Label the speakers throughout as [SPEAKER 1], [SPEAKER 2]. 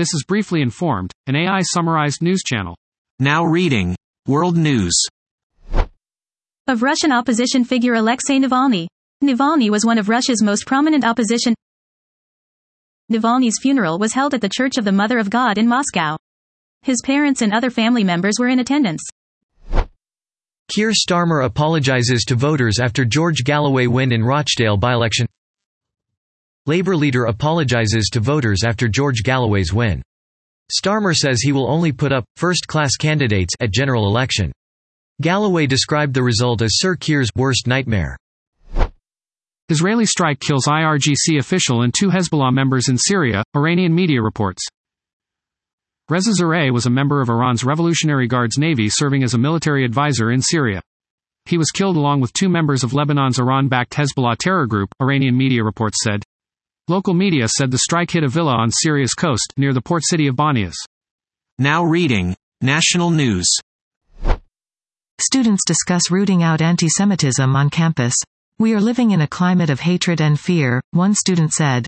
[SPEAKER 1] This is Briefly Informed, an AI summarized news channel.
[SPEAKER 2] Now reading World News.
[SPEAKER 3] Of Russian opposition figure Alexei Navalny. Navalny was one of Russia's most prominent opposition. Navalny's funeral was held at the Church of the Mother of God in Moscow. His parents and other family members were in attendance.
[SPEAKER 4] Keir Starmer apologizes to voters after George Galloway win in Rochdale by-election. Labour leader apologizes to voters after George Galloway's win. Starmer says he will only put up first-class candidates at general election. Galloway described the result as Sir Keir's worst nightmare.
[SPEAKER 1] Israeli strike kills IRGC official and two Hezbollah members in Syria, Iranian media reports. Reza Zareh was a member of Iran's Revolutionary Guards Navy serving as a military advisor in Syria. He was killed along with two members of Lebanon's Iran-backed Hezbollah terror group, Iranian media reports said. Local media said the strike hit a villa on Syria's coast, near the port city of Banias.
[SPEAKER 2] Now reading National News.
[SPEAKER 5] Students discuss rooting out anti-Semitism on campus. We are living in a climate of hatred and fear, one student said.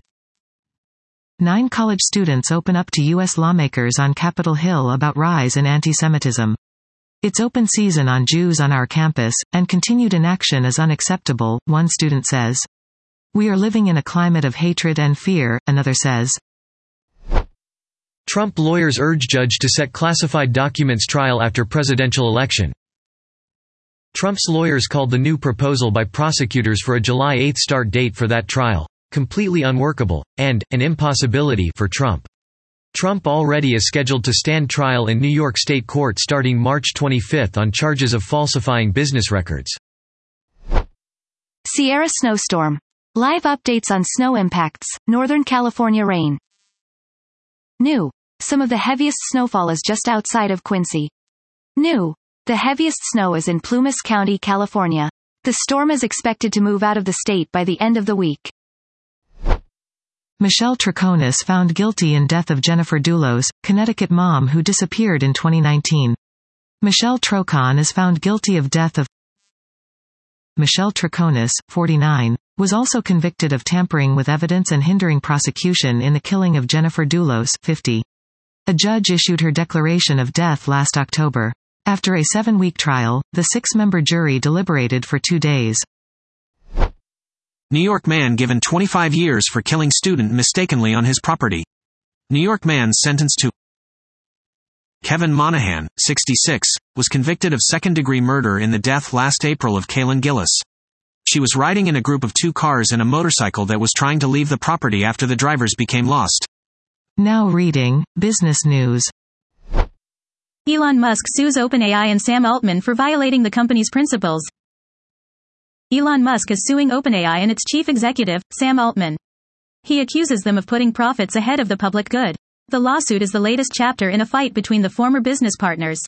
[SPEAKER 5] Nine college students open up to U.S. lawmakers on Capitol Hill about rise in anti-Semitism. It's open season on Jews on our campus, and continued inaction is unacceptable, one student says. We are living in a climate of hatred and fear, another says.
[SPEAKER 4] Trump lawyers urge judge to set classified documents trial after presidential election. Trump's lawyers called the new proposal by prosecutors for a July 8 start date for that trial completely unworkable, and, an impossibility for Trump. Trump already is scheduled to stand trial in New York State Court starting March 25 on charges of falsifying business records.
[SPEAKER 6] Sierra snowstorm. Live updates on snow impacts, Northern California rain. New. Some of the heaviest snowfall is just outside of Quincy. New. The heaviest snow is in Plumas County, California. The storm is expected to move out of the state by the end of the week.
[SPEAKER 5] Michelle Troconis found guilty in death of Jennifer Dulos, Connecticut mom who disappeared in 2019. Michelle Troconis found guilty of death of Michelle Troconis, 49, was also convicted of tampering with evidence and hindering prosecution in the killing of Jennifer Dulos, 50. A judge issued her declaration of death last October. After a seven-week trial, the six-member jury deliberated for two days.
[SPEAKER 2] New York man given 25 years for killing student mistakenly on his property. New York man sentenced to Kevin Monahan, 66, was convicted of second-degree murder in the death last April of Kaylin Gillis. She was riding in a group of two cars and a motorcycle that was trying to leave the property after the drivers became lost.
[SPEAKER 5] Now reading, Business News.
[SPEAKER 3] Elon Musk sues OpenAI and Sam Altman for violating the company's principles. Elon Musk is suing OpenAI and its chief executive, Sam Altman. He accuses them of putting profits ahead of the public good. The lawsuit is the latest chapter in a fight between the former business partners.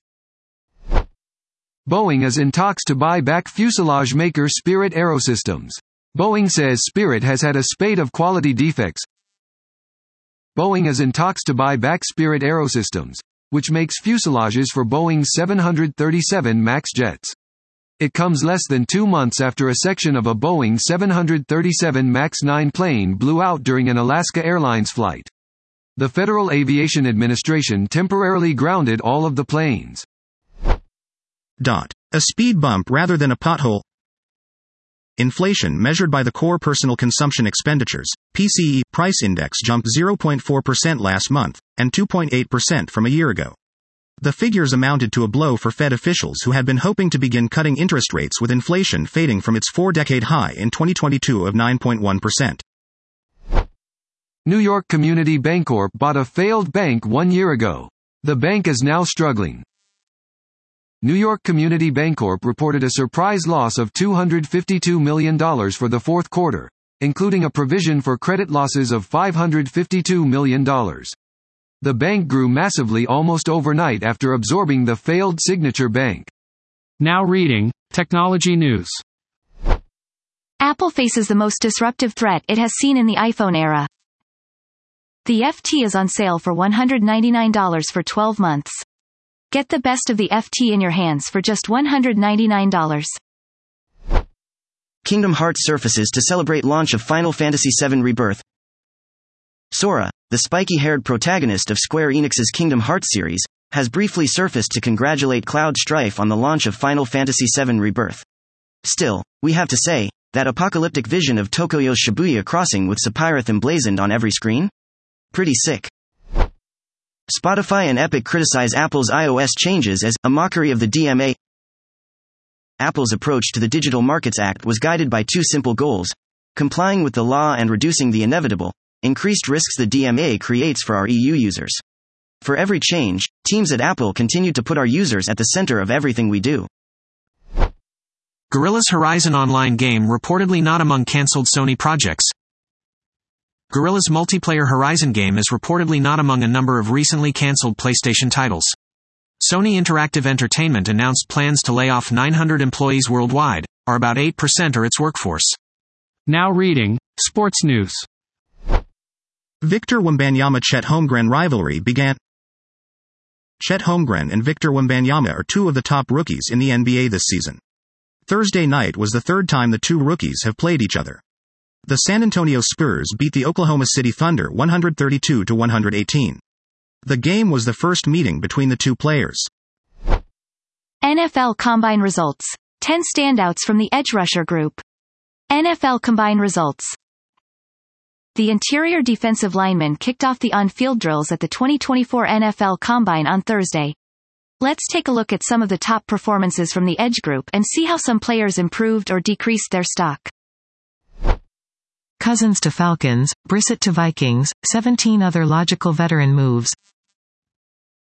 [SPEAKER 7] Boeing is in talks to buy back fuselage maker Spirit Aerosystems. Boeing says Spirit has had a spate of quality defects. Boeing is in talks to buy back Spirit Aerosystems, which makes fuselages for Boeing's 737 MAX jets. It comes less than two months after a section of a Boeing 737 MAX 9 plane blew out during an Alaska Airlines flight. The Federal Aviation Administration temporarily grounded all of the planes.
[SPEAKER 8] Dot. A speed bump rather than a pothole. Inflation measured by the core personal consumption expenditures, PCE, price index jumped 0.4% last month, and 2.8% from a year ago. The figures amounted to a blow for Fed officials who had been hoping to begin cutting interest rates with inflation fading from its four-decade high in 2022 of 9.1%.
[SPEAKER 7] New York Community Bancorp bought a failed bank one year ago. The bank is now struggling. New York Community Bancorp reported a surprise loss of $252 million for the fourth quarter, including a provision for credit losses of $552 million. The bank grew massively almost overnight after absorbing the failed Signature Bank.
[SPEAKER 1] Now reading Technology News.
[SPEAKER 6] Apple faces the most disruptive threat it has seen in the iPhone era. The FT is on sale for $199 for 12 months. Get the best of the FT in your hands for just $199.
[SPEAKER 9] Kingdom Hearts surfaces to celebrate launch of Final Fantasy VII Rebirth. Sora, the spiky-haired protagonist of Square Enix's Kingdom Hearts series, has briefly surfaced to congratulate Cloud Strife on the launch of Final Fantasy VII Rebirth. Still, we have to say, that apocalyptic vision of Tokyo's Shibuya crossing with Sephiroth emblazoned on every screen? Pretty sick. Spotify and Epic criticize Apple's iOS changes as a mockery of the DMA. Apple's approach to the Digital Markets Act was guided by two simple goals complying with the law and reducing the inevitable, increased risks the DMA creates for our EU users. For every change, teams at Apple continue to put our users at the center of everything we do.
[SPEAKER 2] Guerrilla's Horizon Online game reportedly not among cancelled Sony projects. Guerrilla's multiplayer Horizon game is reportedly not among a number of recently cancelled PlayStation titles. Sony Interactive Entertainment announced plans to lay off 900 employees worldwide, or about 8% of its workforce.
[SPEAKER 1] Now reading, Sports News.
[SPEAKER 8] Victor Wembanyama Chet Holmgren rivalry began. Chet Holmgren and Victor Wembanyama are two of the top rookies in the NBA this season. Thursday night was the third time the two rookies have played each other. The San Antonio Spurs beat the Oklahoma City Thunder 132 to 118. The game was the first meeting between the two players.
[SPEAKER 6] NFL Combine Results 10 standouts from the edge rusher group. NFL Combine Results The interior defensive lineman kicked off the on-field drills at the 2024 NFL Combine on Thursday. Let's take a look at some of the top performances from the edge group and see how some players improved or decreased their stock.
[SPEAKER 5] Cousins to Falcons, Brissett to Vikings, 17 other logical veteran moves.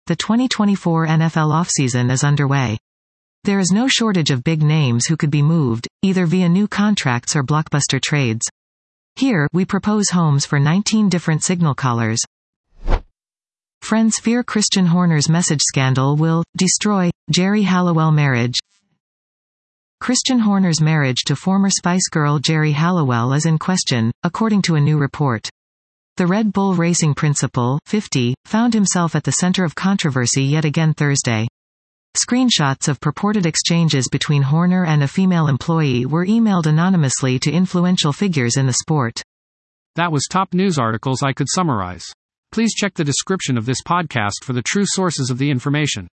[SPEAKER 5] The 2024 NFL offseason is underway. There is no shortage of big names who could be moved, either via new contracts or blockbuster trades. Here, we propose homes for 19 different signal callers. Friends fear Christian Horner's message scandal will destroy Geri Halliwell marriage. Christian Horner's marriage to former Spice Girl Geri Halliwell is in question, according to a new report. The Red Bull Racing principal, 50, found himself at the center of controversy yet again Thursday. Screenshots of purported exchanges between Horner and a female employee were emailed anonymously to influential figures in the sport.
[SPEAKER 1] That was top news articles I could summarize. Please check the description of this podcast for the true sources of the information.